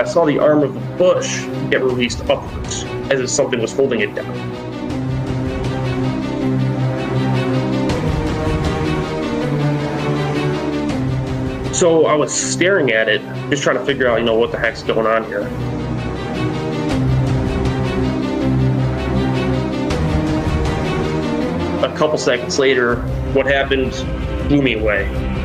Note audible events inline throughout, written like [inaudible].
I saw the arm of the bush get released upwards, as if something was holding it down. So I was staring at it, just trying to figure out, you know, what the heck's going on here. A couple seconds later, what happened blew me away.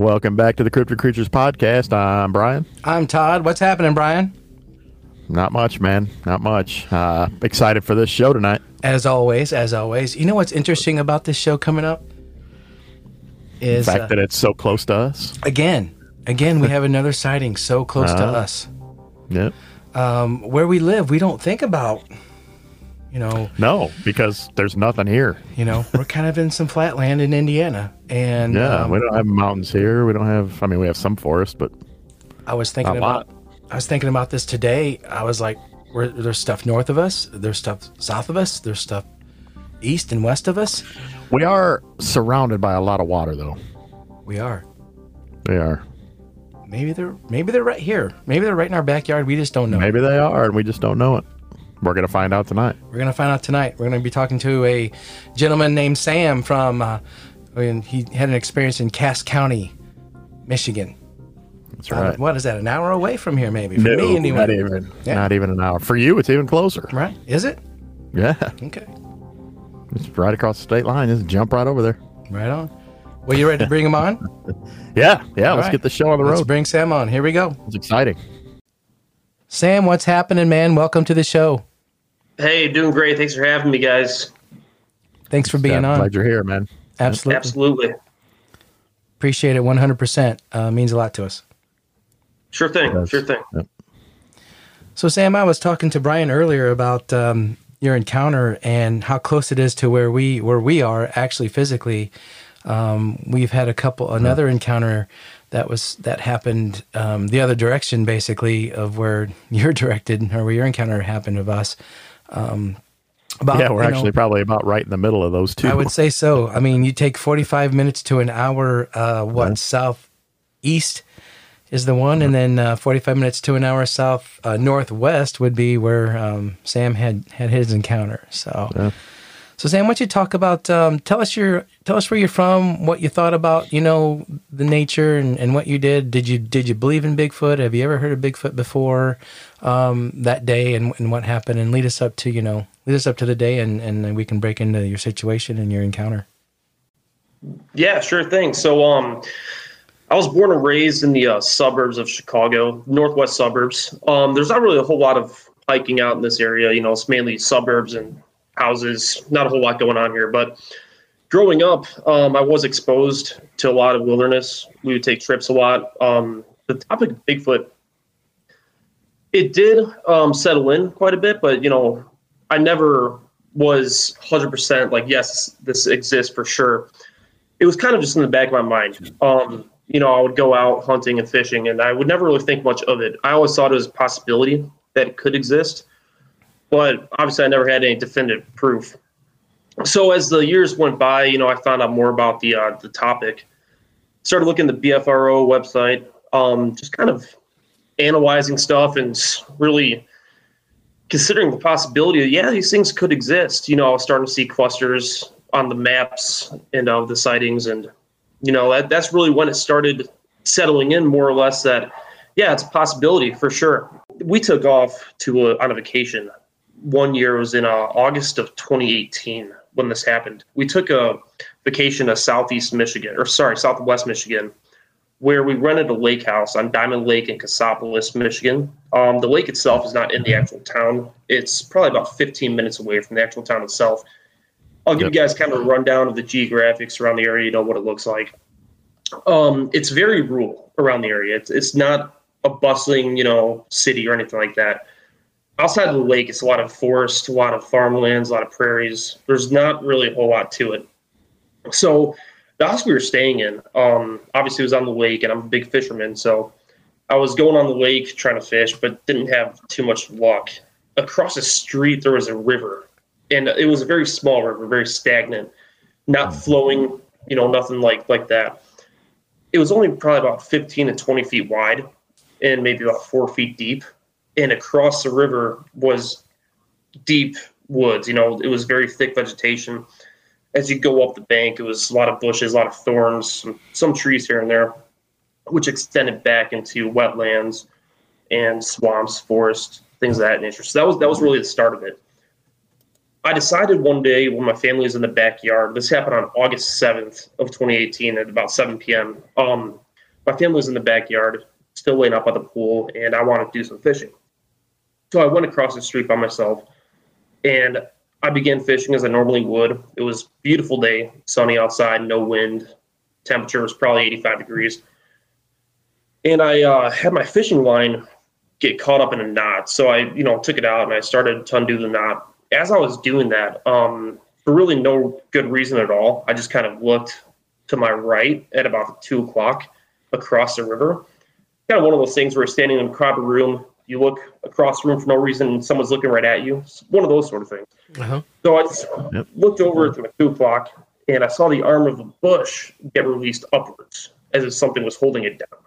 Welcome back to the Cryptid Creatures Podcast. I'm Brian. I'm Todd. What's happening, Brian? Not much, man. Not much. Uh, excited for this show tonight. As always, as always. You know what's interesting about this show coming up? Is The fact uh, that it's so close to us. again, again, we [laughs] have another sighting so close to Uh-huh. us. Yep. Um, where we live, we don't think about, you know, No, because there's nothing here. you know, we're kind of in some flat land in Indiana, and Yeah, um, we don't have mountains here. We don't have. I mean, we have some forest, but I was thinking Not a lot. about, I was thinking about this today. I was like, we're, there's stuff north of us, there's stuff south of us, there's stuff east and west of us. we are surrounded by a lot of water, though. We are. They are. Maybe they're maybe they're right here. Maybe they're right in our backyard. We just don't know. Maybe they are, and we just don't know it. We're gonna find out tonight. We're gonna find out tonight. We're gonna be talking to a gentleman named Sam from. Uh, and he had an experience in Cass County, Michigan. That's Uh, right. what is that? An hour away from here, maybe. For No, me, anyway. not even. Yeah. Not even an hour. For you, it's even closer. Right? Is it? Yeah, Okay. it's right across the state line. Just jump right over there. Right on. Well, you ready to bring him on? [laughs] Yeah, yeah. let's right. get the show on the Let's road. bring Sam on. Here we go. it's exciting. Sam, what's happening, man? Welcome to the show. Hey, doing great. Thanks for having me, guys. Thanks for being Yeah, on. Glad you're here, man. Absolutely. Absolutely. Appreciate it 100%. Uh, means a lot to us. Sure thing. Sure thing. Yep. So, Sam, I was talking to Brian earlier about um, your encounter and how close it is to where we where we are actually physically. Um, we've had a couple another encounter that was that happened um, the other direction, basically, of where [laughs] you're directed or where your encounter happened of us. Um, about, Yeah, we're you know, actually probably about right in the middle of those two. I would say so. I mean, you take 45 minutes to an hour, uh, what, southeast is the one, and then uh, 45 minutes to an hour south uh, northwest would be where um, Sam had had his encounter. So, Yeah. so Sam, why don't you talk about? Um, tell us your, tell us where you're from, what you thought about, you know, the nature and, and what you did. Did you did you believe in Bigfoot? Have you ever heard of Bigfoot before um, that day, and, and what happened? And lead us up to you know, lead us up to the day, and and we can break into your situation and your encounter. Yeah, sure thing. So, um, I was born and raised in the uh, suburbs of Chicago, northwest suburbs. Um, there's not really a whole lot of hiking out in this area. You know, it's mainly suburbs and houses. Not a whole lot going on here. But growing up, um, I was exposed to a lot of wilderness. We would take trips a lot. Um, the topic of Bigfoot, it did um, settle in quite a bit, but you know, I never was 100% like, yes, this exists for sure. It was kind of just in the back of my mind. Um, you know, I would go out hunting and fishing, and I would never really think much of it. I always thought it was a possibility that it could exist, but obviously, I never had any definitive proof. So as the years went by, you know, I found out more about the uh, the topic. Started looking at the BFRO website, um, just kind of analyzing stuff and really considering the possibility that yeah, these things could exist. You know, I was starting to see clusters on the maps and of the sightings, and you know that that's really when it started settling in more or less that yeah, it's a possibility for sure. We took off to a, on a vacation. One year it was in uh, August of 2018 when this happened. We took a vacation to Southeast Michigan, or sorry, Southwest Michigan, where we rented a lake house on Diamond Lake in Cassopolis, Michigan. Um, the lake itself is not in the actual town. It's probably about 15 minutes away from the actual town itself. I'll give Yep. you guys kind of a rundown of the geographics around the area, you know, what it looks like. Um, it's very rural around the area. It's, it's not a bustling, you know, city or anything like that. Outside of the lake, it's a lot of forest, a lot of farmlands, a lot of prairies. There's not really a whole lot to it. So the house we were staying in, um, obviously was on the lake, and I'm a big fisherman, so I was going on the lake trying to fish, but didn't have too much luck. Across the street, there was a river, and it was a very small river, very stagnant, not flowing. You know, nothing like like that. It was only probably about 15 to 20 feet wide, and maybe about four feet deep. And across the river was deep woods. You know, it was very thick vegetation. As you go up the bank, it was a lot of bushes, a lot of thorns, some, some trees here and there which extended back into wetlands and swamps, forests, things of that nature. So that was that was really the start of it. I decided one day when my family was in the backyard. This happened on August seventh of 2018 at about 7 p.m. Um, my family was in the backyard, still laying up by the pool, and I wanted to do some fishing. So I went across the street by myself, and I began fishing as I normally would. It was a beautiful day, sunny outside, no wind. Temperature was probably 85 degrees and I uh, had my fishing line get caught up in a knot. So I, you know, took it out and I started to undo the knot. As I was doing that, um, for really no good reason at all, I just kind of looked to my right at about two o'clock across the river. Kind of one of those things where standing in a crowded room, you look across the room for no reason, and someone's looking right at you. It's one of those sort of things. Uh-huh. So I just yep. looked over at the two o'clock, and I saw the arm of a bush get released upwards as if something was holding it down.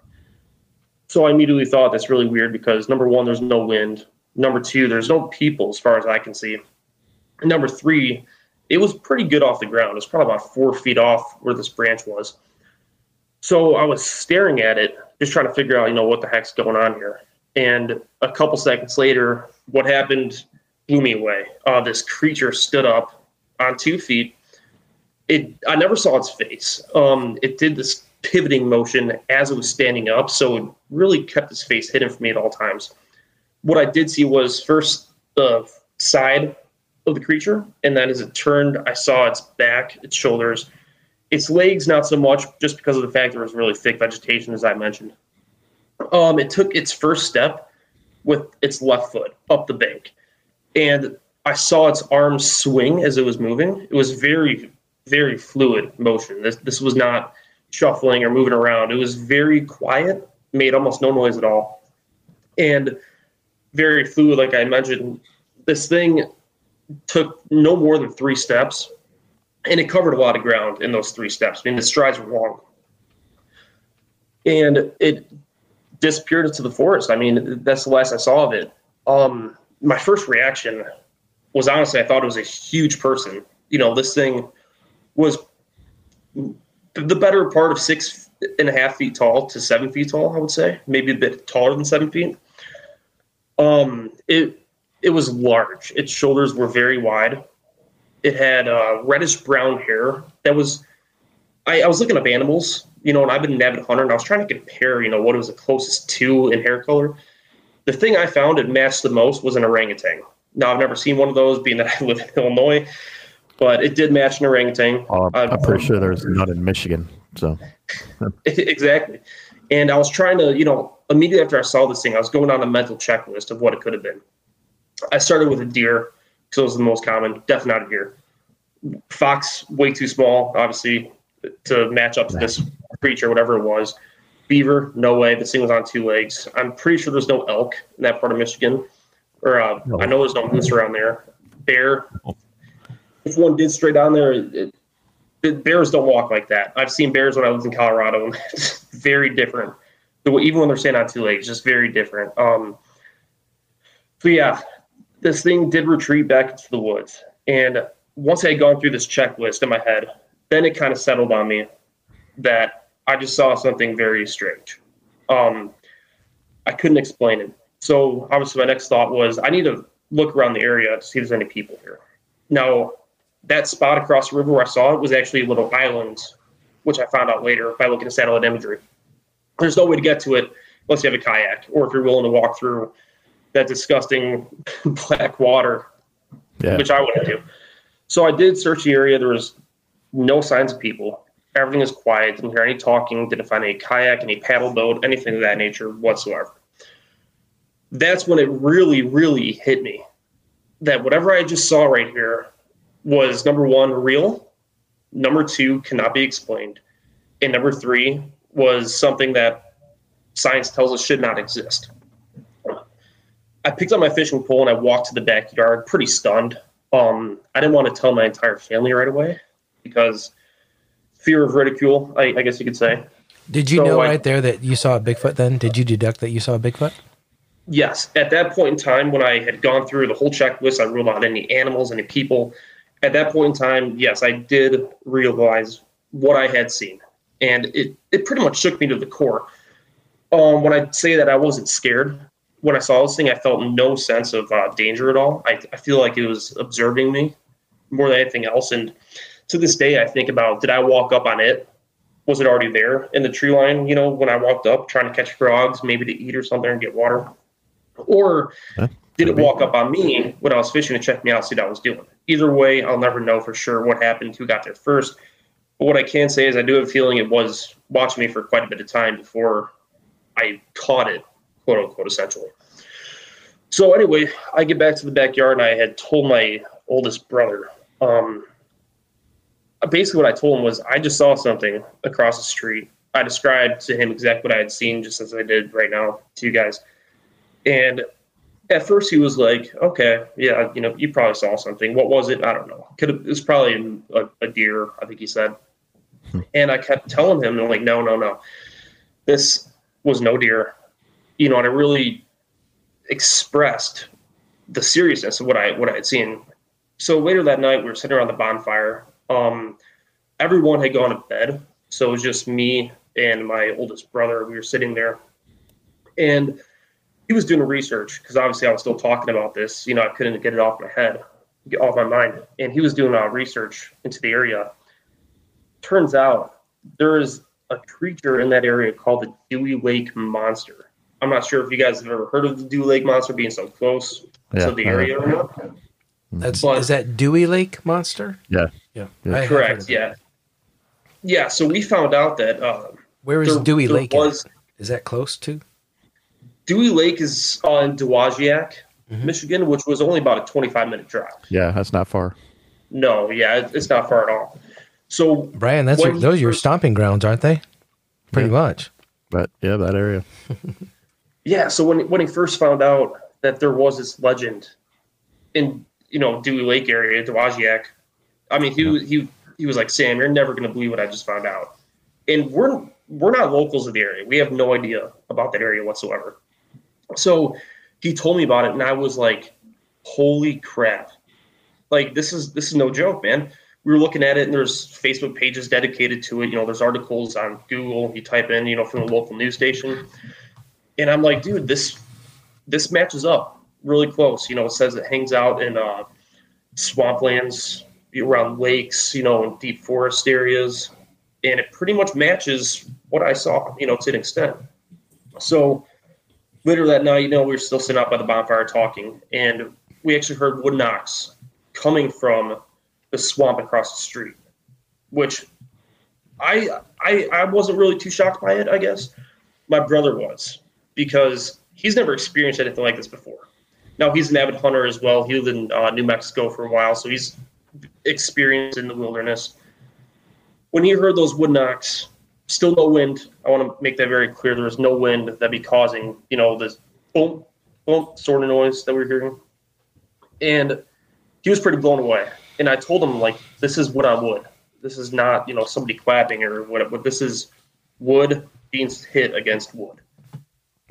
So I immediately thought that's really weird because number one, there's no wind. Number two, there's no people as far as I can see. And number three, it was pretty good off the ground. It was probably about four feet off where this branch was. So I was staring at it, just trying to figure out, you know, what the heck's going on here. And a couple seconds later, what happened blew me away. Uh, this creature stood up on two feet. It I never saw its face. Um, it did this pivoting motion as it was standing up. So it really kept its face hidden from me at all times. What I did see was first the side of the creature, and then as it turned, I saw its back, its shoulders, its legs, not so much, just because of the fact there was really thick vegetation, as I mentioned. Um, it took its first step with its left foot up the bank, and I saw its arms swing as it was moving. It was very, very fluid motion. This this was not shuffling or moving around. It was very quiet, made almost no noise at all, and very fluid. Like I mentioned, this thing took no more than three steps, and it covered a lot of ground in those three steps. I mean, the strides were long, and it disappeared into the forest. I mean, that's the last I saw of it. Um, my first reaction was honestly, I thought it was a huge person. You know, this thing was the better part of six and a half feet tall to seven feet tall, I would say, maybe a bit taller than seven feet. Um, it it was large. Its shoulders were very wide. It had uh, reddish brown hair that was. I, I was looking up animals, you know, and I've been an avid hunter, and I was trying to compare, you know, what it was the closest to in hair color. The thing I found it matched the most was an orangutan. Now I've never seen one of those, being that [laughs] I live in Illinois but it did match an orangutan. Uh, I'm, I'm pretty sure there's none in Michigan. So [laughs] exactly. And I was trying to, you know, immediately after I saw this thing, I was going on a mental checklist of what it could have been. I started with a deer because it was the most common. Definitely not a deer. Fox, way too small, obviously, to match up to this creature, whatever it was. Beaver, no way. This thing was on two legs. I'm pretty sure there's no elk in that part of Michigan, or uh, no. I know there's no moose around there. Bear, if one did straight down there, it, it, bears don't walk like that. I've seen bears when I lived in Colorado, and [laughs] it's very different. Even when they're standing on two legs, just very different. Um, so yeah, this thing did retreat back into the woods, and once I had gone through this checklist in my head, then it kind of settled on me that I just saw something very strange. Um, I couldn't explain it. So obviously, my next thought was I need to look around the area to see if there's any people here. Now, that spot across the river where I saw it was actually a little island, which I found out later by looking at satellite imagery. There's no way to get to it unless you have a kayak or if you're willing to walk through that disgusting [laughs] black water, yeah. which I wouldn't do. So I did search the area. There was no signs of people. Everything is quiet. Didn't hear any talking. Didn't find any kayak, any paddle boat, anything of that nature whatsoever. That's when it really, really hit me that whatever I just saw right here was number one, real, number two, cannot be explained, and number three was something that science tells us should not exist. I picked up my fishing pole and I walked to the backyard, pretty stunned. Um, I didn't want to tell my entire family right away because fear of ridicule, I, I guess you could say. Did you so know I, right there that you saw a Bigfoot then? Did you deduct that you saw a Bigfoot? Yes. At that point in time, when I had gone through the whole checklist, I ruled out any animals, any people. At that point in time, yes, I did realize what I had seen. And it, it pretty much shook me to the core. Um, when I say that I wasn't scared, when I saw this thing, I felt no sense of uh, danger at all. I, I feel like it was observing me more than anything else. And to this day, I think about did I walk up on it? Was it already there in the tree line? You know, when I walked up trying to catch frogs, maybe to eat or something and get water, or huh? did it walk up on me when I was fishing to check me out, see what I was doing? Either way, I'll never know for sure what happened, who got there first. But what I can say is I do have a feeling it was watching me for quite a bit of time before I caught it quote unquote, essentially. So anyway, I get back to the backyard and I had told my oldest brother. Um, basically, what I told him was I just saw something across the street. I described to him exactly what I had seen, just as I did right now to you guys. And at first, he was like, "Okay, yeah, you know, you probably saw something. What was it? I don't know. Could have, it was probably a, a deer, I think he said." Hmm. And I kept telling him, I'm like, "No, no, no. This was no deer you know, and I really expressed the seriousness of what I what I had seen. So later that night, we were sitting around the bonfire. Um, everyone had gone to bed, so it was just me and my oldest brother. We were sitting there, and he was doing research because obviously I was still talking about this. You know, I couldn't get it off my head, get off my mind, and he was doing uh, research into the area. Turns out there is a creature in that area called the Dewey Lake Monster. I'm not sure if you guys have ever heard of the Dewey Lake monster being so close yeah, to the area or not. That's but, is that Dewey Lake monster? Yeah, yeah, yeah. correct. Yeah, yeah. So we found out that uh, where is there, Dewey there Lake? Was, is that close to? Dewey Lake is on Dowagiac, mm-hmm. Michigan, which was only about a 25 minute drive. Yeah, that's not far. No, yeah, it's not far at all. So, Brian, that's your, those are your stomping grounds, aren't they? Pretty yeah. much. But yeah, that area. [laughs] yeah, so when when he first found out that there was this legend in you know Dewey Lake area, Dowagiac, I mean he yeah. he he was like, Sam, you're never gonna believe what I just found out. And we're we're not locals of the area. We have no idea about that area whatsoever. So he told me about it, and I was like, holy crap! Like this is this is no joke, man. We were looking at it, and there's Facebook pages dedicated to it. You know, there's articles on Google. You type in, you know, from the local news station and I'm like, dude, this this matches up really close. You know, it says it hangs out in uh, swamplands around lakes, you know, in deep forest areas, and it pretty much matches what I saw, you know, to an extent. So later that night, you know, we were still sitting out by the bonfire talking, and we actually heard wood knocks coming from the swamp across the street, which I I I wasn't really too shocked by it, I guess. My brother was because he's never experienced anything like this before. Now he's an avid hunter as well. He lived in uh, New Mexico for a while, so he's experienced in the wilderness. When he heard those wood knocks, still no wind. I want to make that very clear. There was no wind that be causing, you know, this boom, boom sort of noise that we are hearing. And he was pretty blown away. And I told him, like, this is wood on wood. This is not, you know, somebody clapping or whatever. But this is wood being hit against wood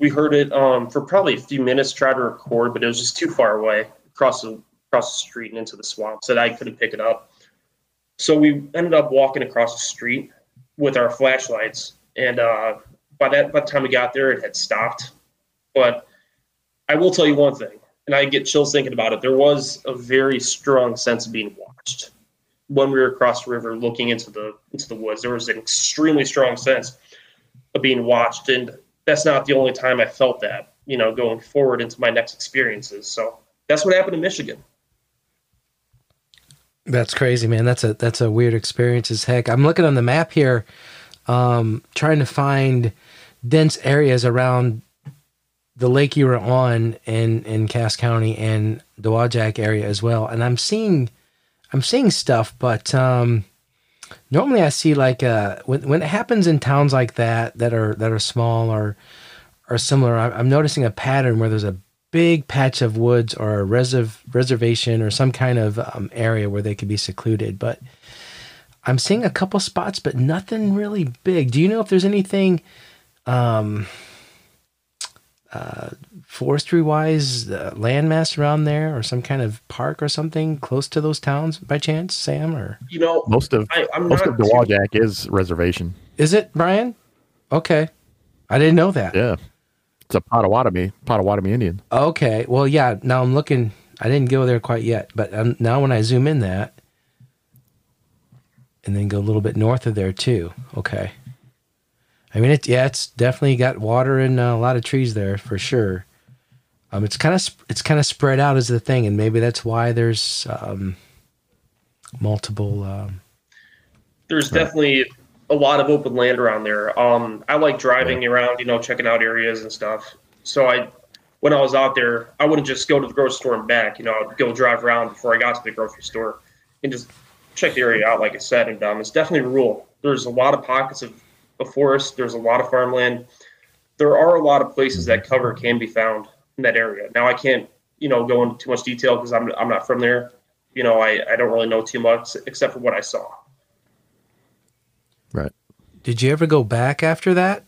we heard it um, for probably a few minutes, tried to record, but it was just too far away across the across the street and into the swamp, that I couldn't pick it up. So we ended up walking across the street with our flashlights, and uh, by that by the time we got there, it had stopped. But I will tell you one thing, and I get chills thinking about it. There was a very strong sense of being watched when we were across the river, looking into the into the woods. There was an extremely strong sense of being watched, and that's not the only time I felt that, you know, going forward into my next experiences. So that's what happened in Michigan. That's crazy, man. That's a that's a weird experience as heck. I'm looking on the map here, um, trying to find dense areas around the lake you were on in in Cass County and the Dowagiac area as well. And I'm seeing I'm seeing stuff, but um, normally I see like uh when when it happens in towns like that that are that are small or are similar. I'm noticing a pattern where there's a big patch of woods or a reserv- reservation or some kind of um, area where they could be secluded. But I'm seeing a couple spots, but nothing really big. Do you know if there's anything um, uh, forestry wise, uh, landmass around there, or some kind of park or something close to those towns by chance, Sam? Or You know, Most of I, I'm most not of Dowagiac is reservation. is it Brian? Okay, I didn't know that. Yeah, it's a Potawatomi Potawatomi Indian. Okay. Well, yeah. Now I'm looking. I didn't go there quite yet, but um, now when I zoom in that, and then go a little bit north of there too. Okay. I mean, it yeah, it's definitely got water and uh, a lot of trees there for sure. Um, it's kind of sp- it's kind of spread out as the thing, and maybe that's why there's um, multiple. Um, there's definitely a lot of open land around there. Um, I like driving around, you know, checking out areas and stuff. So I, when I was out there, I wouldn't just go to the grocery store and back. You know, I'd go drive around before I got to the grocery store and just check the area out. Like I said, and um, it's definitely rural. There's a lot of pockets of, of forest. There's a lot of farmland. There are a lot of places that cover can be found in that area. Now I can't, you know, go into too much detail because I'm I'm not from there. You know, I, I don't really know too much except for what I saw. Did you ever go back after that?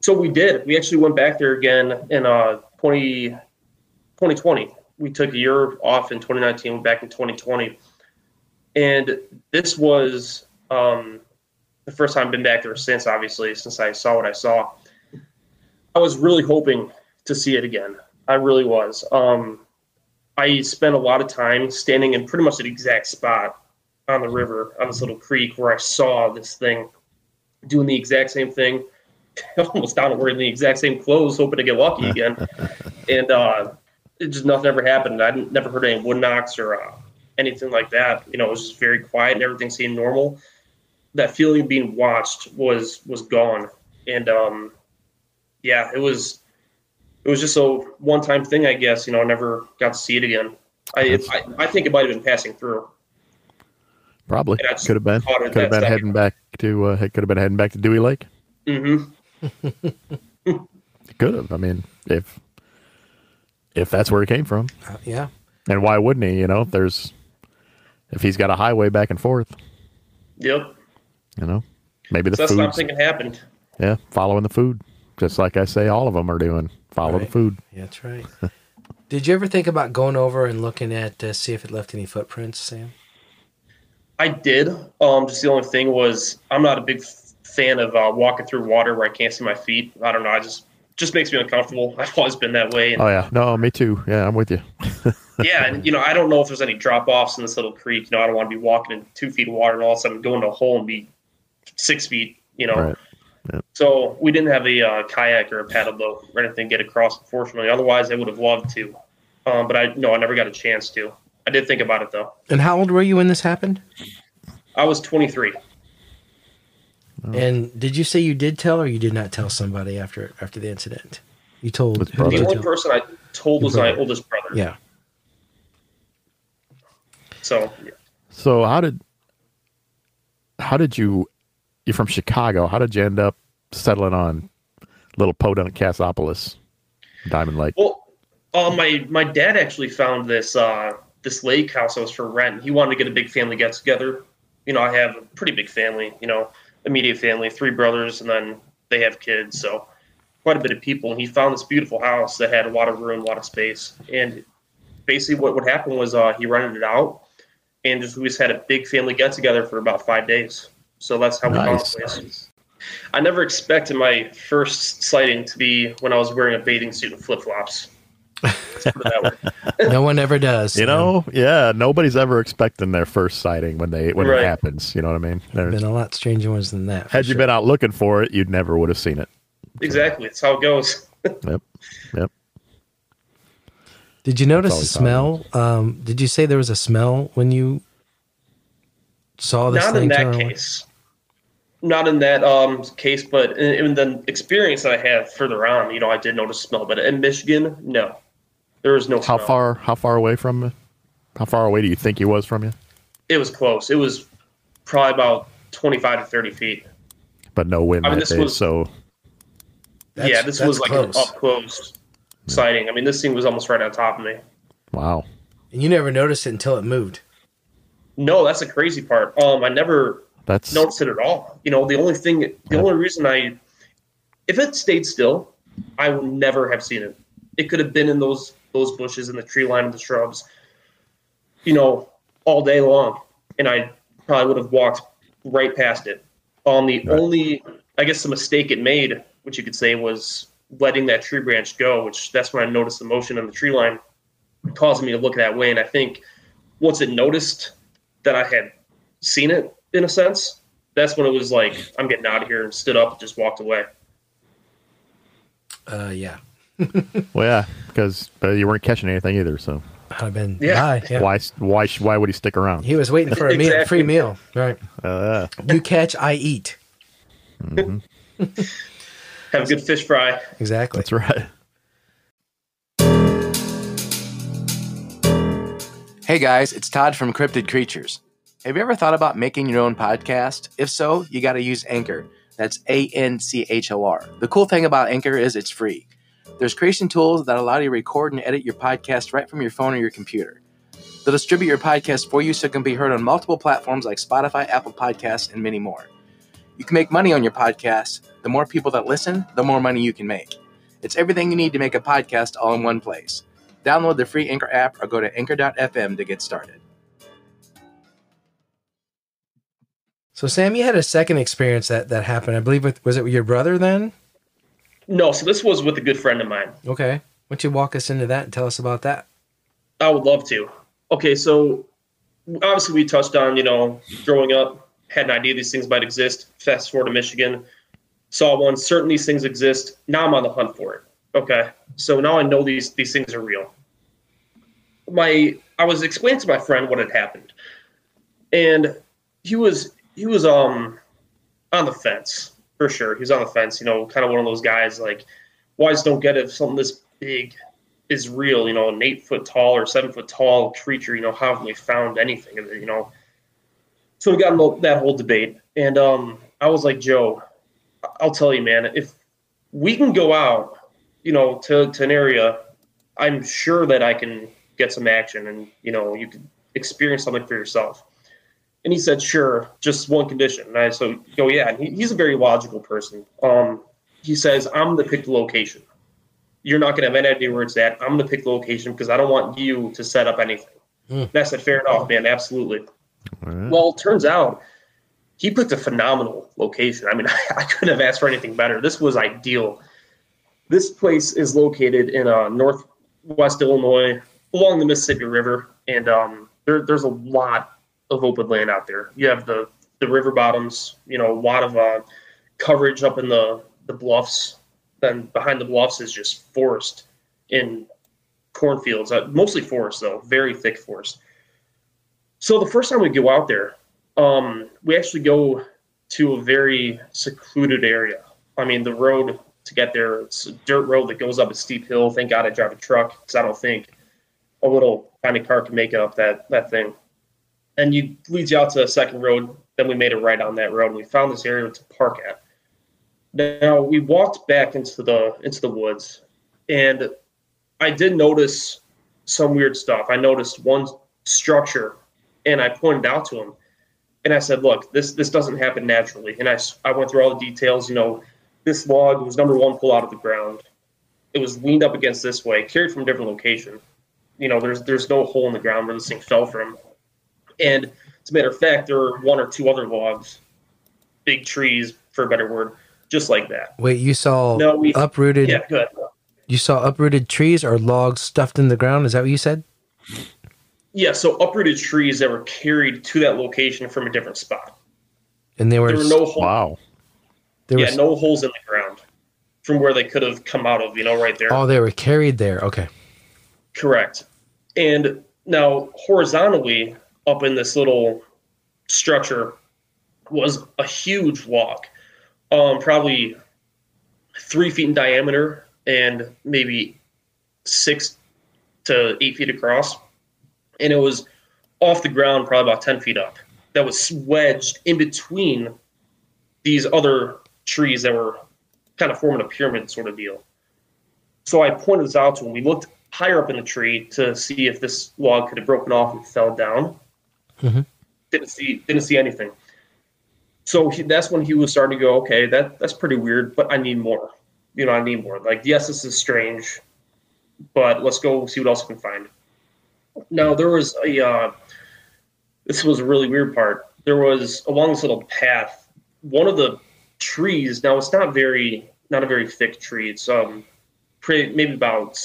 So we did. We actually went back there again in uh 20, 2020. We took a year off in 2019, went back in 2020. And this was um, the first time I've been back there since, obviously, since I saw what I saw. I was really hoping to see it again. I really was. Um, I spent a lot of time standing in pretty much the exact spot on the river, on this little creek where I saw this thing doing the exact same thing [laughs] almost down wearing the exact same clothes, hoping to get lucky again. [laughs] and uh, it just nothing ever happened. I didn't, never heard any wood knocks or uh, anything like that. You know, it was just very quiet and everything seemed normal. That feeling of being watched was was gone. And um, yeah, it was it was just a one time thing, I guess. You know, I never got to see it again. I I, I think it might have been passing through. Probably And I just could have been could have that been second. heading back to uh, could have been heading back to Dewey Lake. [laughs] hmm Could have. I mean, if if that's where it came from, Uh, yeah. and why wouldn't he? You know, if there's if he's got a highway back and forth, Yep. you know, maybe the So that's what I'm food. thinking happened. Yeah, following the food, just like I say, all of them are doing. Follow the food. Yeah, that's right. [laughs] Did you ever think about going over and looking at uh, see if it left any footprints, Sam? I did. Um, just the only thing was I'm not a big fan of uh, walking through water where I can't see my feet. I don't know. I just just makes me uncomfortable. [laughs] I've always been that way. And, Oh yeah, no, me too. Yeah, I'm with you. [laughs] yeah, and you know I don't know if there's any drop offs in this little creek. You know I don't want to be walking in two feet of water and all of a sudden go into a hole and be six feet. You know. Right. So we didn't have a uh, kayak or a paddle boat or anything to get across. Unfortunately, otherwise I would have loved to. Um, but I no, I never got a chance to. I did think about it though. And how old were you when this happened? I was 23. And did you say you did tell or you did not tell somebody after after the incident? You told His who did brother. The you only tell? person I told was Your my oldest brother. Yeah. So So how did how did you you're from Chicago? How did you end up settling on little Podunk Cassopolis, Diamond Lake? Well, uh, my my dad actually found this uh, this lake house I was for rent. He wanted to get a big family get together. You know, I have a pretty big family. You know, immediate family, three brothers, and then they have kids, so quite a bit of people. And he found this beautiful house that had a lot of room, a lot of space. And basically, what would happen was uh, he rented it out, and just we just had a big family get together for about five days. So that's how we found Nice. the place. I never expected my first sighting to be when I was wearing a bathing suit and flip flops. [laughs] no one ever does. You Sam. know, yeah, nobody's ever expecting their first sighting when they when Right. it happens. You know what I mean? There's- been a lot stranger ones than that. for had you been out looking for it, you'd never would have seen it. Exactly. it's how it goes. [laughs] Yep, yep. Did you notice the smell? Um, did you say there was a smell when you saw this Not thing? in that turn around? case. Not in that um, case, but in, in the experience that I had further on, you know, I did notice smell. But in Michigan, no, there was no How smell. far? How far away from? How far away do you think he was from you? It was close. It was probably about twenty-five to thirty feet. But no wind I mean, that this day, was- so That's- yeah, this was like close. an up close sighting. I mean, this thing was almost right on top of me. Wow. And you never noticed it until it moved. No, that's the crazy part. Um, I never That's noticed it at all. You know, the only thing, the Yeah. only reason I, if it stayed still, I would never have seen it. It could have been in those those bushes and the tree line of the shrubs, you know, all day long, and I probably would have walked right past it. Um, the Right. only, I guess, the mistake it made, which you could say, was letting that tree branch go. Which that's when I noticed the motion in the tree line, causing me to look that way. And I think once it noticed that I had seen it in a sense, that's when it was like, I'm getting out of here and stood up and just walked away. Uh, yeah. Well, yeah, because uh, you weren't catching anything either. So I'd have been Yeah. bye. Yeah. why why why would he stick around? He was waiting for a meal, free meal. Right. Uh, You catch, I eat. [laughs] Have a good fish fry. Exactly. that's right. Hey guys, it's Todd from Cryptid Creatures. Have you ever thought about making your own podcast? If so, you got to use Anchor. That's A N C H O R. The cool thing about Anchor is it's free. There's creation tools that allow you to record and edit your podcast right from your phone or your computer. They'll distribute your podcast for you so it can be heard on multiple platforms like Spotify, Apple Podcasts, and many more. You can make money on your podcast. The more people that listen, the more money you can make. It's everything you need to make a podcast all in one place. Download the free Anchor app or go to anchor.fm to get started. So Sam, you had a second experience that that happened. I believe with was it with your brother then? No, so this was with a good friend of mine. Okay. Why don't you walk us into that and tell us about that? I would love to. Okay, so obviously we touched on, you know, growing up, had an idea these things might exist. Fast forward to Michigan, saw one. Certain these things exist. Now I'm on the hunt for it. Okay, so now I know these these things are real. My I was explaining to my friend what had happened, and he was he was um on the fence for sure. He was on the fence. You know, kind of one of those guys like, just don't get it if something this big is real, you know, an eight foot tall or seven foot tall creature, you know, how have they found anything of it, you know? So we got into that whole debate. And um, I was like, Joe, I'll tell you, man, if we can go out, you know, to, to an area, I'm sure that I can get some action and, you know, you can experience something for yourself. And he said, sure, just one condition. And I said, go, yeah. And he, he's a very logical person. Um, he says, I'm the pick the location you're not going to have any idea where it's at. I'm going to pick the location because I don't want you to set up anything. Hmm. And I said, fair enough, man, absolutely. All right. Well, it turns out he picked a phenomenal location. I mean, [laughs] I couldn't have asked for anything better. This was ideal. This place is located in uh, northwest Illinois along the Mississippi River, and um, there, there's a lot of open land out there. You have the, the river bottoms, you know, a lot of uh, coverage up in the, the bluffs. Then behind the bluffs is just forest in cornfields, uh, mostly forest though, very thick forest. So the first time we go out there, um, we actually go to a very secluded area. I mean, the road to get there, it's a dirt road that goes up a steep hill. Thank God I drive a truck because I don't think a little tiny car can make it up that that thing. And you leads you out to a second road. Then we made a right on that road, and we found this area to park at. Now we walked back into the into the woods, and I did notice some weird stuff. I noticed one structure, and I pointed out to him, and I said, "Look, this this doesn't happen naturally." And I I went through all the details. You know, this log was number one pull out of the ground. It was leaned up against this way, carried from a different location. You know, there's there's no hole in the ground where this thing fell from. And as a matter of fact, there were one or two other logs, big trees, for a better word, just like that. Wait, you saw No, we- uprooted Yeah, good. you saw uprooted trees or logs stuffed in the ground, is that what you said? Yeah, so uprooted trees that were carried to that location from a different spot. And they were, There were no holes. Wow. there yeah, was, no holes in the ground from where they could have come out of. You know, right there. Oh, they were carried there. Okay. Correct. And now horizontally up in this little structure was a huge log, um, probably three feet in diameter and maybe six to eight feet across. And it was off the ground, probably about 10 feet up. That was wedged in between these other trees that were kind of forming a pyramid sort of deal. So I pointed this out to him. We looked higher up in the tree to see if this log could have broken off and fell down. Mm-hmm. Didn't see didn't see anything. So he, that's when he was starting to go, okay, that that's pretty weird, but I need more. You know, I need more. Like, yes, this is strange, but let's go see what else we can find. Now there was a uh, this was a really weird part. There was along this little path, one of the trees. Now it's not very not a very thick tree. It's um pretty maybe about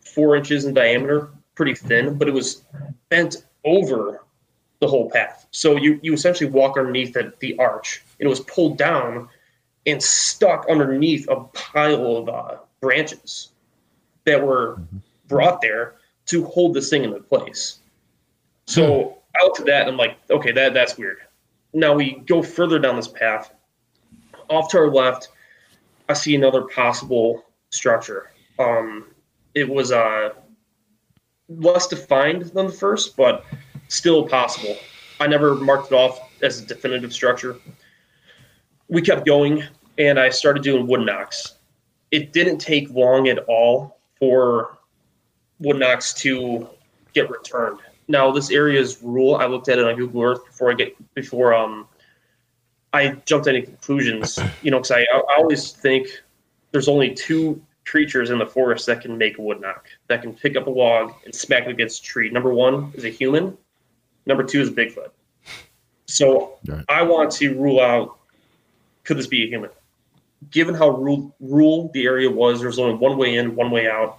four inches in diameter, pretty thin, but it was bent over the whole path. So you you essentially walk underneath the, the arch, and it was pulled down and stuck underneath a pile of uh, branches that were brought there to hold this thing into place. So I looked at that I'm like, okay, that that's weird. Now we go further down this path. Off to our left, I see another possible structure. Um, it was uh, less defined than the first, but still possible. I never marked it off as a definitive structure. We kept going, and I started doing wood knocks. It didn't take long at all for wood knocks to get returned. Now, this area is rural. I looked at it on Google Earth before I get before um I jumped to any conclusions. You know, because I, I always think there's only two creatures in the forest that can make a wood knock, that can pick up a log and smack it against a tree. Number one is a human. Number two is a Bigfoot. So Right. I want to rule out could this be a human? Given how rural, rural the area was, there was only one way in, one way out.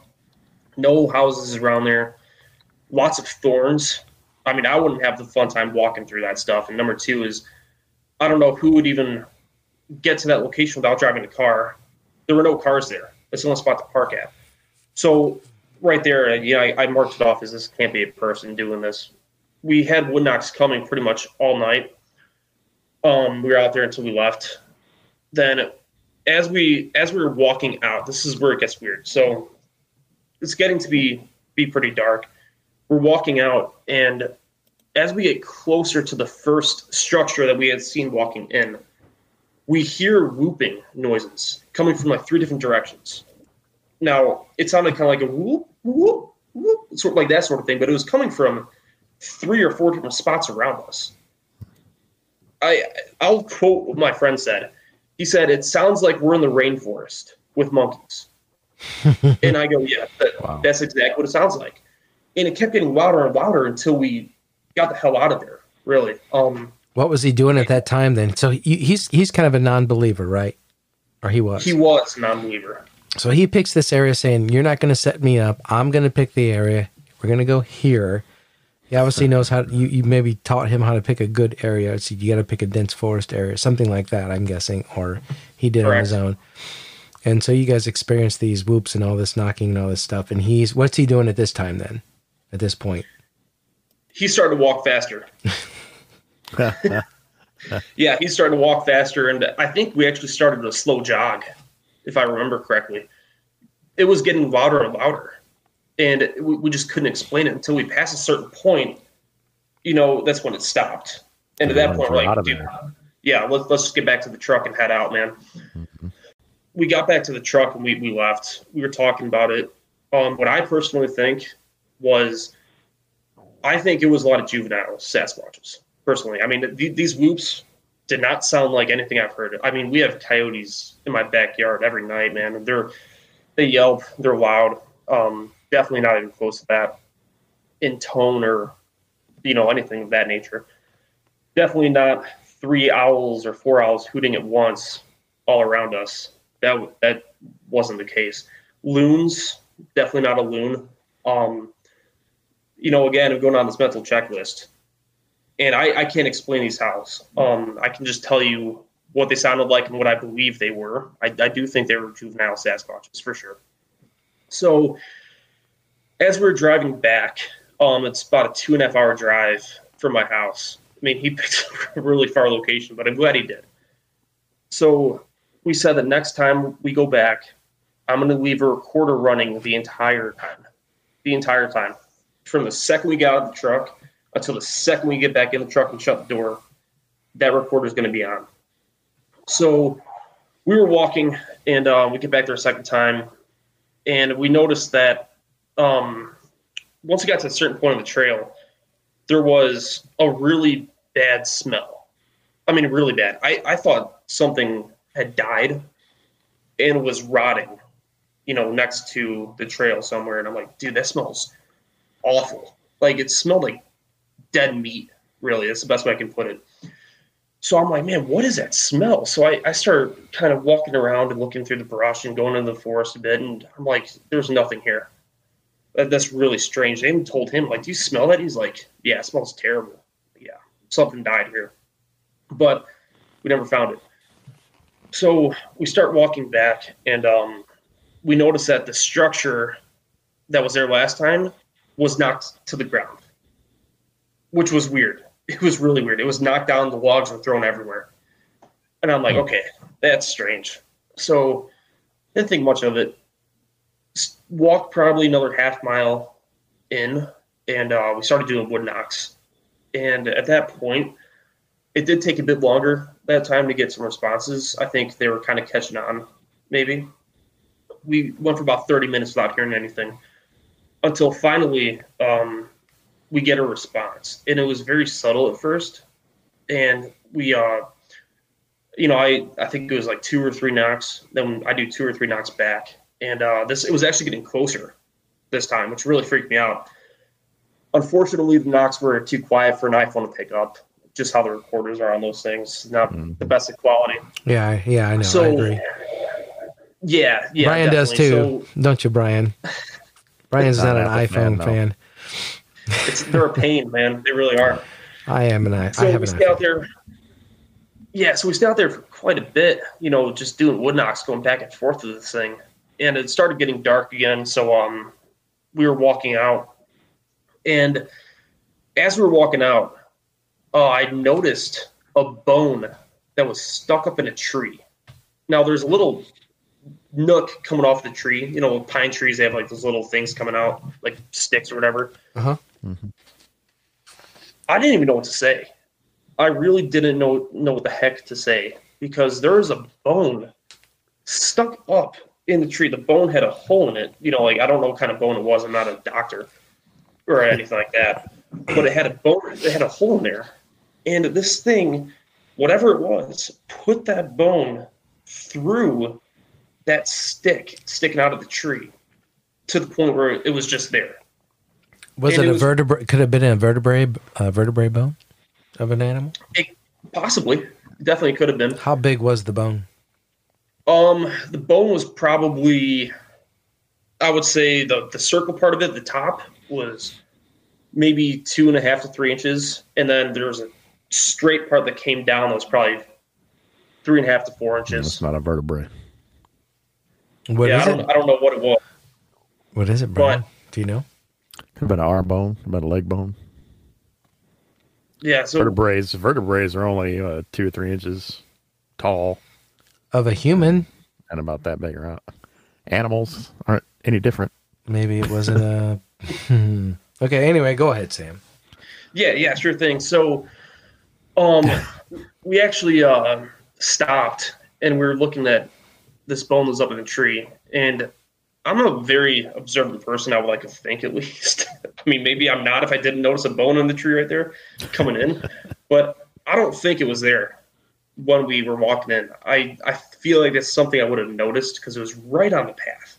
No houses around there. Lots of thorns. I mean, I wouldn't have the fun time walking through that stuff. And number two is, I don't know who would even get to that location without driving a car. There were no cars there. It's the only spot to park at. So right there, yeah, I, I marked it off as this can't be a person doing this. We had wood knocks coming pretty much all night. Um, we were out there until we left. Then, as we as we were walking out, this is where it gets weird. So it's getting to be be pretty dark. We're walking out, and as we get closer to the first structure that we had seen walking in, we hear whooping noises coming from like three different directions. Now, it sounded kind of like a whoop, whoop, whoop, sort of like that sort of thing, but it was coming from three or four different spots around us. I I'll quote what my friend said. He said, "It sounds like we're in the rainforest with monkeys." [laughs] and I go, "Yeah, that, Wow. that's exactly what it sounds like." And it kept getting louder and louder until we got the hell out of there. Really, um, What was he doing at that time then? So he, he's he's kind of a non-believer, right? Or he was. he was non-believer. so he picks this area, saying, "You're not going to set me up. I'm going to pick the area. We're going to go here." He obviously knows how. You, you maybe taught him how to pick a good area. So you got to pick a dense forest area, something like that. I'm guessing, or he did on his own. And so you guys experienced these whoops and all this knocking and all this stuff. And he's what's he doing at this time then? At this point, He started to walk faster. [laughs] [laughs] Yeah, he started to walk faster, and I think we actually started a slow jog, if I remember correctly. It was getting louder and louder, and we, we just couldn't explain it until we passed a certain point. You know, that's when it stopped. And at that point, we're like, dude, yeah, let's let's just get back to the truck and head out, man. We got back to the truck and we, we left. We were talking about it. Um, what I personally think was, I think it was a lot of juvenile Sasquatches. Personally, I mean, th- these whoops did not sound like anything I've heard. I mean, we have coyotes in my backyard every night, man. They're they yelp, they're loud. Um, definitely not even close to that in tone or you know anything of that nature. Definitely not three owls or four owls hooting at once all around us. That that wasn't the case. Loons, definitely not a loon. Um, you know, again, I'm going on this mental checklist, and I, I can't explain these howls. Um, I can just tell you what they sounded like and what I believe they were. I, I do think they were juvenile Sasquatches for sure. So, as we we're driving back, um, it's about a two and a half hour drive from my house. I mean, he [laughs] picked a really far location, but I'm glad he did. So we said that next time we go back, I'm going to leave a recorder running the entire time. The entire time. From the second we got out of the truck until the second we get back in the truck and shut the door, that recorder is going to be on. So we were walking, and uh, we get back there a second time, and we noticed that um, once we got to a certain point on the trail, there was a really bad smell. I mean, really bad. I, I thought something had died and was rotting, you know, next to the trail somewhere. And I'm like, dude, that smells awful. Like it smelled like dead meat, really. That's the best way I can put it. So I'm like, man, what is that smell? So I, I start kind of walking around and looking through the brush and going into the forest a bit. And I'm like, there's nothing here. That, that's really strange. They even told him, like, do you smell that? He's like, yeah, it smells terrible. Yeah, something died here. But we never found it. So we start walking back, and um, we notice that the structure that was there last time was knocked to the ground, which was weird. [laughs] It was really weird. It was knocked down. The logs were thrown everywhere, and I'm like, okay, that's strange. So didn't think much of it. Walked probably another half mile in, and uh, we started doing wood knocks. And at that point, it did take a bit longer that time to get some responses. I think they were kind of catching on, maybe. We went for about 30 minutes without hearing anything until finally um, we get a response. And it was very subtle at first. And we, uh, you know, I, I think it was like two or three knocks. Then I do two or three knocks back. And uh, this it was actually getting closer this time, which really freaked me out. Unfortunately, the knocks were too quiet for an iPhone to pick up. Just how the recorders are on those things, not Mhm. the best of quality. Yeah, yeah, I know. so, I agree. yeah, yeah, Brian does too, So don't you, Brian? [laughs] Brian's Not not an an Apple fan, iPhone no. fan. It's they're a pain, man. They really are. I am an I. So I have we stay out there. Yeah, so we stayed out there for quite a bit, you know, just doing wood knocks, going back and forth with this thing, and it started getting dark again. So um, we were walking out, and as we were walking out, uh, I noticed a bone that was stuck up in a tree. Now there's a little nook coming off the tree. You know, pine trees they have like those little things coming out, like sticks or whatever. Uh-huh. Mm-hmm. I didn't even know what to say. I really didn't know know what the heck to say because there was a bone stuck up in the tree. The bone had a hole in it. You know, like I don't know what kind of bone it was. I'm not a doctor or anything like that. But it had a bone. It had a hole in there, and this thing, whatever it was, put that bone through that stick sticking out of the tree to the point where it was just there. Was and it it a was- vertebrae? Could have been a vertebrae, uh, vertebrae bone of an animal? Possibly, definitely could have been. How big was the bone? Um, the bone was probably, I would say the the circle part of it, the top was maybe two and a half to three inches, and then there was a straight part that came down that was probably three and a half to four That's inches. not a vertebrae. What is yeah, I it? don't, I don't know what it was. What is it, Brian? But- Do you know? Could have been an arm bone, About a leg bone. Yeah, so Vertebrae, vertebrae are only uh, two or three inches tall Of a human? and about that big around. Animals aren't any different. Maybe it wasn't a. Hmm. okay. Anyway, go ahead, Sam. Yeah, yeah, sure thing. So, um, we actually uh, stopped and we were looking at this bone was up in a tree, and I'm a very observant person. I would like to think, at [laughs] least. I mean, maybe I'm not if I didn't notice a bone in the tree right there coming in, [laughs] but I don't think it was there when we were walking in. I I feel like it's something I would have noticed because it was right on the path.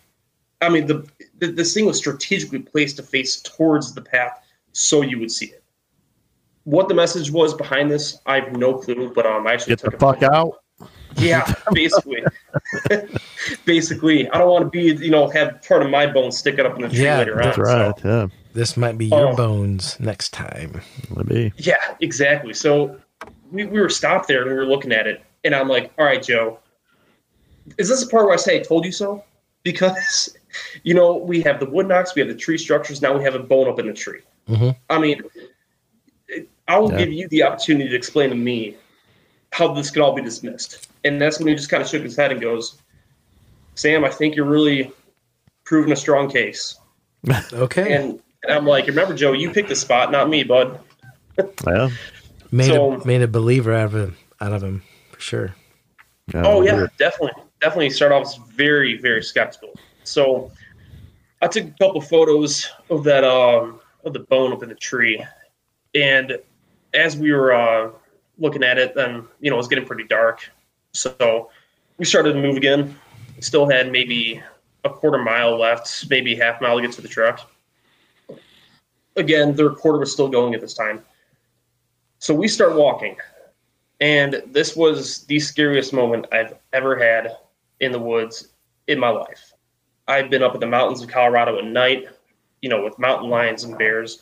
I mean, the, the this thing was strategically placed to face towards the path so you would see it what the message was behind this, I have no clue. But um, I actually Get took the a fuck out. Yeah, [laughs] basically, [laughs] basically, I don't want to be, you know, have part of my bone stick it up in the tree Yeah, later on. That's so- right. Yeah. This might be your Oh. bones next time. Let me. Yeah, exactly. So we, we were stopped there and we were looking at it, and I'm like, all right, Joe, is this the part where I say I told you so? Because, you know, we have the wood knocks, we have the tree structures, now we have a bone up in the tree. Mhm. I mean, I will Yeah. give you the opportunity to explain to me how this could all be dismissed. And that's when he just kind of shook his head and goes, Sam, I think you're really proving a strong case. [laughs] Okay. And, and I'm like, remember, Joe, you picked the spot, not me, bud. [laughs] Yeah. made so- a made a believer out of him. Out of him for sure. Oh yeah, weird. definitely, definitely. Start off very, very skeptical. So I took a couple photos of that um of the bone up in the tree, and as we were uh, looking at it, then you know it was getting pretty dark. So we started to move again. Still had maybe a quarter mile left, maybe half mile to get to the truck. Again, the recorder was still going at this time. So we start walking. And this was the scariest moment I've ever had in the woods in my life. I've been up in the mountains of Colorado at night, you know, with mountain lions and bears.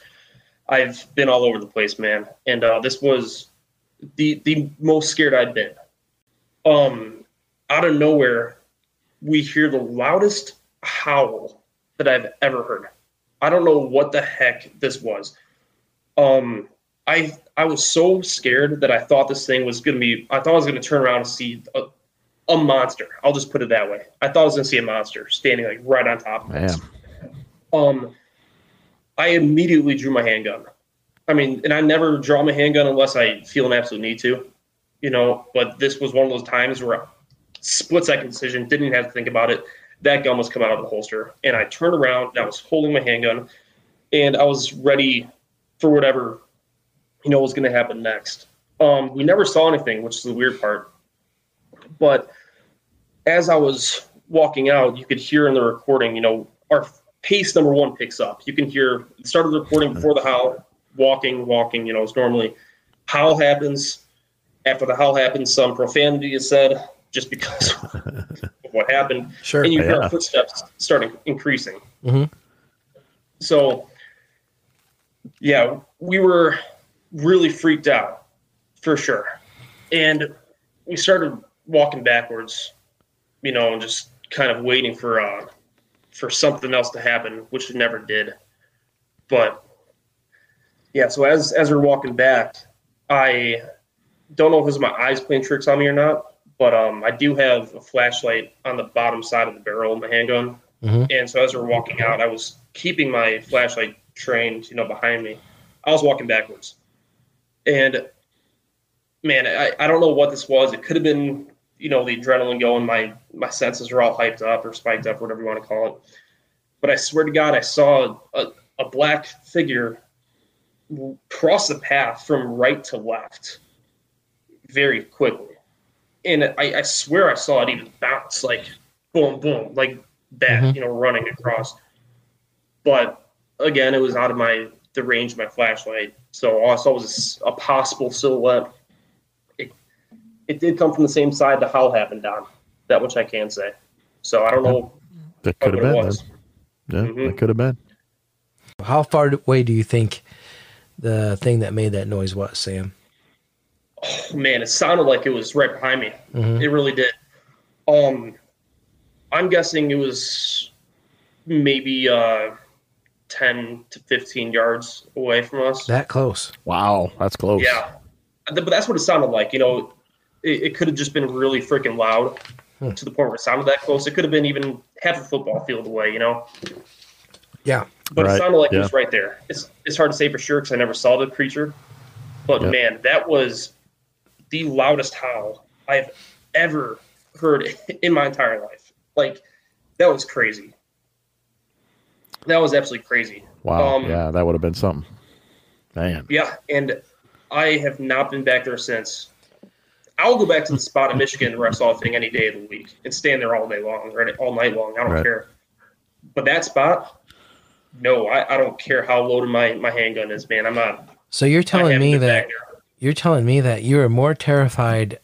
I've been all over the place, man. And uh, this was the the most scared I'd been. Um, out of nowhere, we hear the loudest howl that I've ever heard. I don't know what the heck this was. Um, I I was so scared that I thought this thing was gonna be. I thought I was gonna turn around and see a, a monster. I'll just put it that way. I thought I was gonna see a monster standing like right on top of us. Um, I immediately drew my handgun. I mean, and I never draw my handgun unless I feel an absolute need to, you know. But this was one of those times where split second decision, didn't have to think about it. That gun was coming out of the holster, and I turned around and I was holding my handgun, and I was ready for whatever you know was going to happen next. Um, we never saw anything, which is the weird part. But as I was walking out, you could hear in the recording, you know, our pace number one picks up. You can hear the start of the recording before the howl, walking, walking, you know, it's normally howl happens. After the howl happened, some profanity is said just because [laughs] of what happened. Sure. And you hear Yeah. footsteps starting increasing. Mhm. So, yeah, we were really freaked out for sure. And we started walking backwards, you know, and just kind of waiting for uh for something else to happen, which it never did. But yeah, so as as we're walking back, I don't know if it's my eyes playing tricks on me or not, but um, I do have a flashlight on the bottom side of the barrel of my handgun, Mhm. and so as we're walking out, I was keeping my flashlight trained, you know, behind me. I was walking backwards, and man, I, I don't know what this was. It could have been, you know, the adrenaline going. My my senses are all hyped up or spiked up, whatever you want to call it. But I swear to God, I saw a, a black figure cross the path from right to left very quickly. And I, I swear I saw it even bounce like boom, boom, like that, Mhm. you know, running across. But again, it was out of my the range of my flashlight. So all I saw was a possible silhouette. It, it did come from the same side the howl happened on. That much I can say. So I don't know That could have been. was. then. Yeah, Mhm. that could have been. How far away do you think the thing that made that noise was, Sam? Oh, man, it sounded like it was right behind me. Mhm. It really did. Um, I'm guessing it was maybe uh, 10 to 15 yards away from us. That close. Wow, that's close. Yeah, but that's what it sounded like. You know, it, it could have just been really freaking loud Hmm. to the point where it sounded that close. It could have been even half a football field away. You know, Yeah. but Right, it sounded like it was right there. It's it's hard to say for sure because I never saw the creature. But Yeah. man, that was the loudest howl I've ever heard [laughs] in my entire life. Like that was crazy. That was absolutely crazy. Wow. Um, yeah, that would have been something. Man. Yeah, and I have not been back there since. I'll go back to the spot in Michigan where I saw a thing any day of the week and stand there all day long, or all night long. I don't Right. care. But that spot, no, I, I don't care how loaded my, my handgun is, man. I'm not. So you're telling me that there. You're telling me that you were more terrified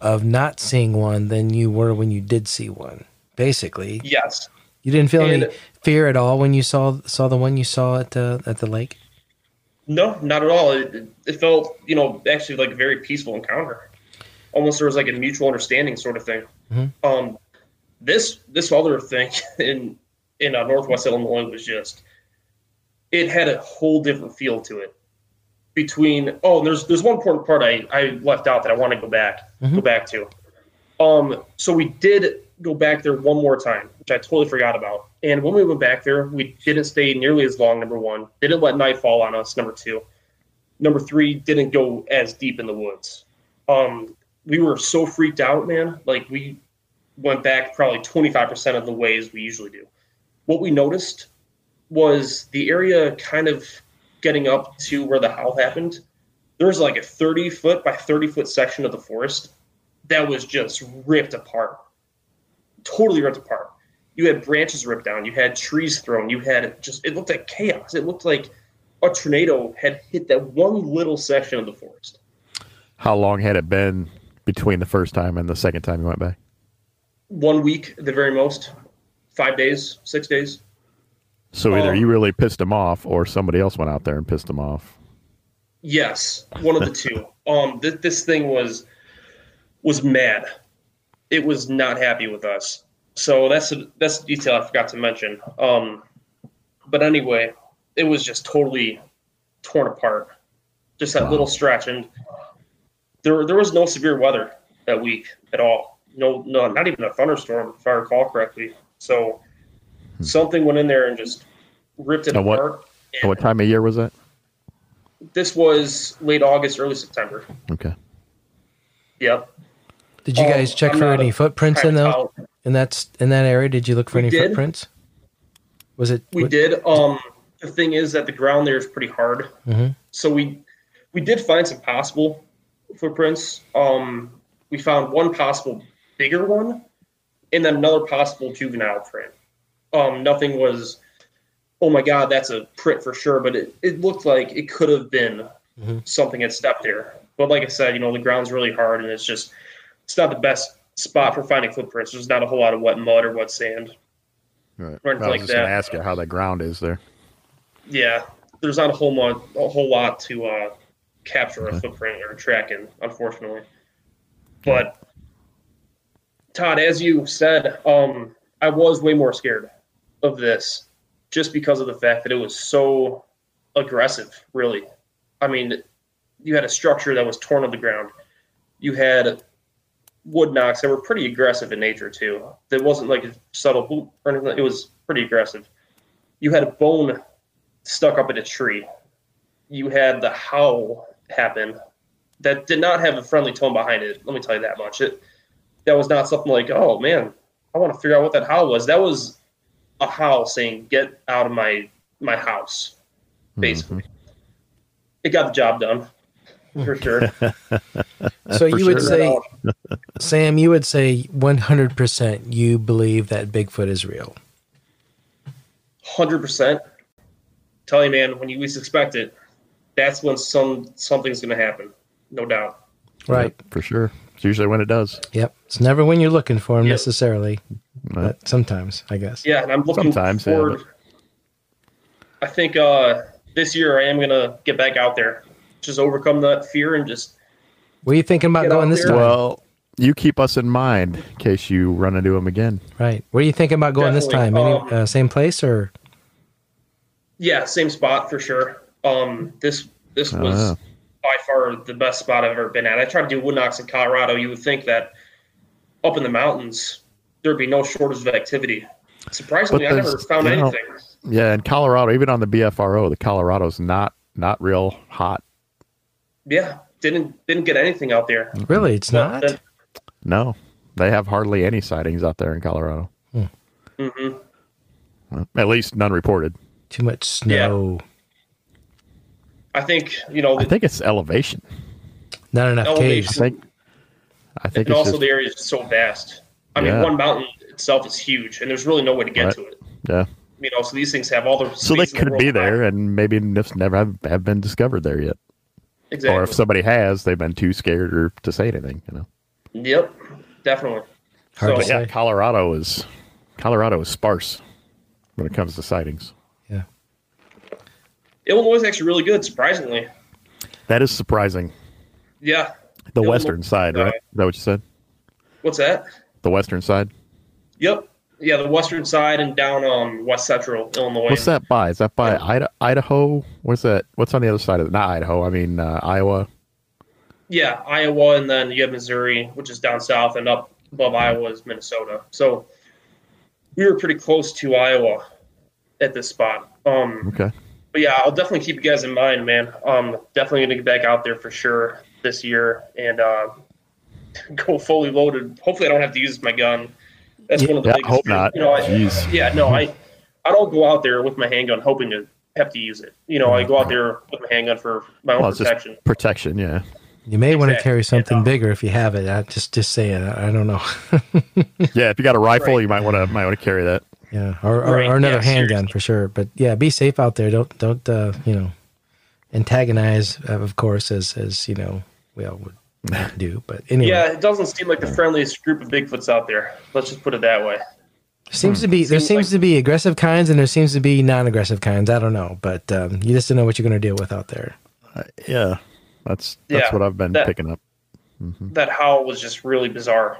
of not seeing one than you were when you did see one. Basically, Yes. you didn't feel any fear at all when you saw saw the one you saw at the at the lake. No, not at all. It, it felt, you know, actually like a very peaceful encounter. Almost there was like a mutual understanding sort of thing. Mhm. Um, this this other thing [laughs] in in uh, Northwest Illinois was just it had a whole different feel to it. Between oh, there's there's one important part I I left out that I want to go back go Mhm. back to. Um, so we did go back there one more time, which I totally forgot about. And when we went back there, we didn't stay nearly as long. Number one, didn't let night fall on us. Number two, number three, didn't go as deep in the woods. Um, we were so freaked out, man. Like we went back probably 25% of the ways we usually do. What we noticed was the area kind of getting up to where the howl happened. There was like a 30 foot by 30 foot section of the forest that was just ripped apart. Totally ripped apart. You had branches ripped down, you had trees thrown, you had just, it looked like chaos. It looked like a tornado had hit that one little section of the forest. How long had it been between the first time and the second time you went back? One week at the very most, five days, six days. So either Um, you really pissed him off, or somebody else went out there and pissed him off. Yes, one of the [laughs] two. Um, th- this thing was was mad. It was not happy with us. So that's a, that's a detail I forgot to mention. Um, but anyway, it was just totally torn apart. Just that Wow. little stretch, and there there was no severe weather that week at all. No, no, not even a thunderstorm, if I recall correctly. So something went in there and just ripped it And what- apart. And what time of year was that? This was late August, early September. Okay. Yep. Did you Oh, guys check I'm for not any a footprints in Kind of those in that in that area? Did you look for We any did. footprints? Was it? We what- did. Um, the thing is that the ground there is pretty hard, Mhm. so we we did find some possible footprints. Um, we found one possible bigger one, and then another possible juvenile print. Um, nothing was. Oh my God, that's a print for sure, but it, it looked like it could have been Mhm. something had stepped there. But like I said, you know, the ground's really hard, and it's just it's not the best spot for finding footprints. There's not a whole lot of wet mud or wet sand. Right. Or I was like just going that. to ask you how the ground is there. Yeah, there's not a whole lot, a whole lot to uh, capture a footprint or track in, unfortunately. But Todd, as you said, um, I was way more scared of this just because of the fact that it was so aggressive. Really, I mean, you had a structure that was torn on the ground. You had wood knocks that were pretty aggressive in nature too. It wasn't like a subtle boop or anything. It was pretty aggressive. You had a bone stuck up in a tree. You had the howl happen that did not have a friendly tone behind it. Let me tell you that much. It that was not something like, oh man, I want to figure out what that howl was. That was a howl saying, "Get out of my my house." Hmm. Basically, it got the job done for [laughs] sure. So For you would sure. say, Sam, you would say 100% you believe that Bigfoot is real. hundred percent. Tell you, man, when you least expect it, that's when some something's going to happen, no doubt. Right. Yep, for sure. It's usually when it does. Yep. It's never when you're looking for them Yep. necessarily, Right. But sometimes, I guess. Yeah, and I'm looking Sometimes, yeah, forward. I think uh, this year I am going to get back out there, just overcome that fear and just What are you thinking about going this time? Well, you keep us in mind in case you run into them again. right. What are you thinking about going this time? Any, Um, uh, same place or? yeah, same spot for sure. Um, this this was by far the best spot I've ever been at. I tried to do wood knocks in Colorado. You would think that up in the mountains there'd be no shortage of activity. Surprisingly, I never found you know- anything. Yeah, in Colorado, even on the BFRO, the Colorado's not not real hot. Yeah, didn't didn't get anything out there. Really? It's not? But No, they have hardly any sightings out there in Colorado. then- mhm. Well, At least none reported. Too much snow. I think you know, I think it's elevation. Not enough Elevation. caves. think. I think and it's also just, the area is so vast. I mean, one mountain itself is huge, and there's really no way to get Right. to it. yeah. You know, so these things have all the So they space in the could world be to hide. there, and maybe just never have, have been discovered there yet. Exactly. Or if somebody has, they've been too scared or to say anything. You know. Yep, definitely. Hard So- yeah. Colorado is Colorado is sparse when it comes to sightings. Yeah. Illinois is actually really good, surprisingly. That is surprising. Yeah. The Illinois- western side, right? uh, Is that what you said? What's that? The western side. Yep. Yeah, the western side and down um west central Illinois. What's that by? Is that by Ida- Idaho? What's that? What's on the other side of it? Not Idaho. I mean uh, Iowa. Yeah, Iowa, and then you have Missouri, which is down south, and up above Iowa is Minnesota. So we were pretty close to Iowa at this spot. Um, Okay. but yeah, I'll definitely keep you guys in mind, man. Um, definitely gonna get back out there for sure this year and uh, [laughs] go fully loaded. Hopefully, I don't have to use my gun. That's one of the Yeah, biggest. hope fears. not. You know, I, Jeez. yeah, no, I I don't go out there with my handgun hoping to have to use it. You know, I go out there with my handgun for my own Well, it's just protection. protection. Yeah. You may want to carry something Yeah. bigger if you have it. I just just saying. I, I don't know. [laughs] Yeah. If you got a rifle, Right. you might want to might want to carry that. yeah, or, or, Right, or another yeah, handgun seriously. for sure. But yeah, be safe out there. Don't don't uh, you know antagonize, uh, of course, as as you know we all would not [laughs] do. But anyway, Yeah, it doesn't seem like the friendliest group of Bigfoots out there. Let's just put it that way. seems to be there Seems seems like- to be aggressive kinds and there seems to be non-aggressive kinds. I don't know, but um, you just don't know what you're going to deal with out there. Uh, yeah. That's that's Yeah, what I've been that- picking up. Mm-hmm. That howl was just really bizarre.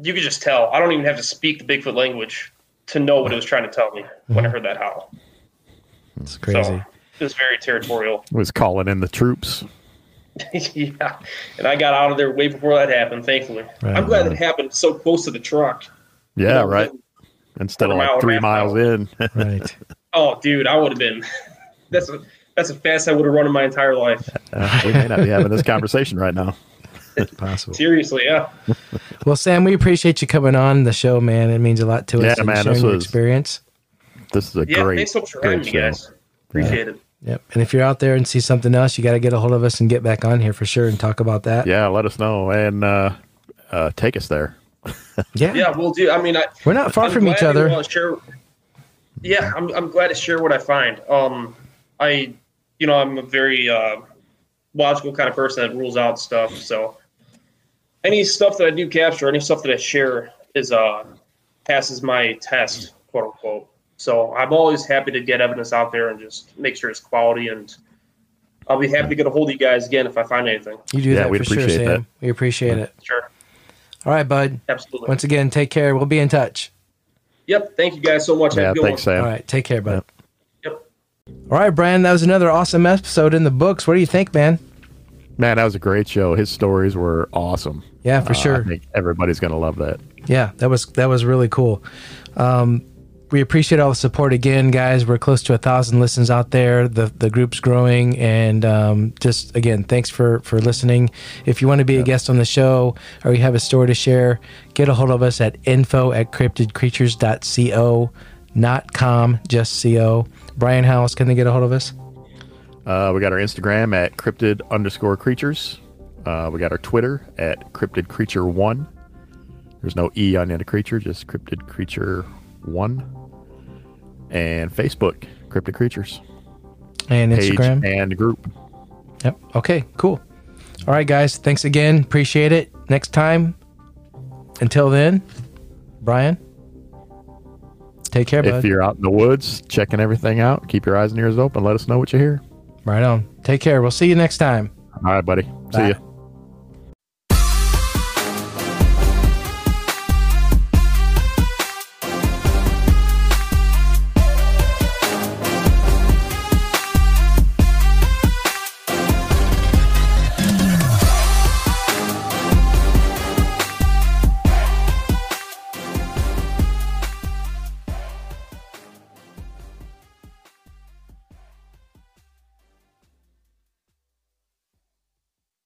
You could just tell. I don't even have to speak the Bigfoot language to know what it was trying to tell me when I mm-hmm. heard that howl. It's crazy. So it was very territorial. Was calling in the troops. [laughs] yeah, and I got out of there way before that happened. Thankfully, Right. I'm glad it happened so close to the truck. Yeah. You know, right. Instead of like three miles in. [laughs] right. Oh, dude, I would have been. [laughs] That's a, that's the fast I would have run in my entire life. Uh, we may not be having this conversation right now. It's possible. Seriously, yeah. Well, Sam, we appreciate you coming on the show, man. It means a lot to us Yeah, man, sharing this your was- experience. This is a Yeah, great, thanks so much for having great show. guys. Appreciate it. Yep. And if you're out there and see something else, you got to get a hold of us and get back on here for sure and talk about that. Yeah, let us know and uh, uh, take us there. [laughs] Yeah. Yeah, we'll do. I mean, I, We're not far I'm from each other. share, yeah, I'm, I'm glad to share what I find. Um, I, you know, I'm a very uh, logical kind of person that rules out stuff. So any stuff that I do capture, any stuff that I share is uh passes my test, quote unquote. So I'm always happy to get evidence out there and just make sure it's quality. And I'll be happy to get a hold of you guys again if I find anything. You do Yeah, that we'd for sure, appreciate Sam. that. We appreciate it. Sure, All right, bud. absolutely. Once again, take care. We'll be in touch. Yep. Thank you guys so much. Have Yeah, a good thanks, one. Sam. All right. Take care, bud. Yep. All right, Brian. That was another awesome episode in the books. What do you think, man? Man, that was a great show. His stories were awesome. Yeah, for Uh, sure. I think everybody's going to love that. Yeah, that was that was really cool. Um, we appreciate all the support again, guys. We're close to a thousand listens out there. The the group's growing, and um, just again, thanks for for listening. If you want to be a guest on the show or you have a story to share, get a hold of us at info at cryptidcreatures.co, not com, just co. Brian, how else can they get a hold of us? Uh, we got our Instagram at cryptid underscore creatures. Uh, we got our Twitter at cryptid creature one. There's no E on the end of creature, just cryptid creature one. And Facebook, cryptid creatures. And Instagram. and the group. Yep. Okay, cool. All right, guys. Thanks again. Appreciate it. Next time. Until then, Brian, take care, bud. If you're out in the woods checking everything out, keep your eyes and ears open. Let us know what you hear. Right on. Take care. We'll see you next time. All right, buddy. Bye. See you.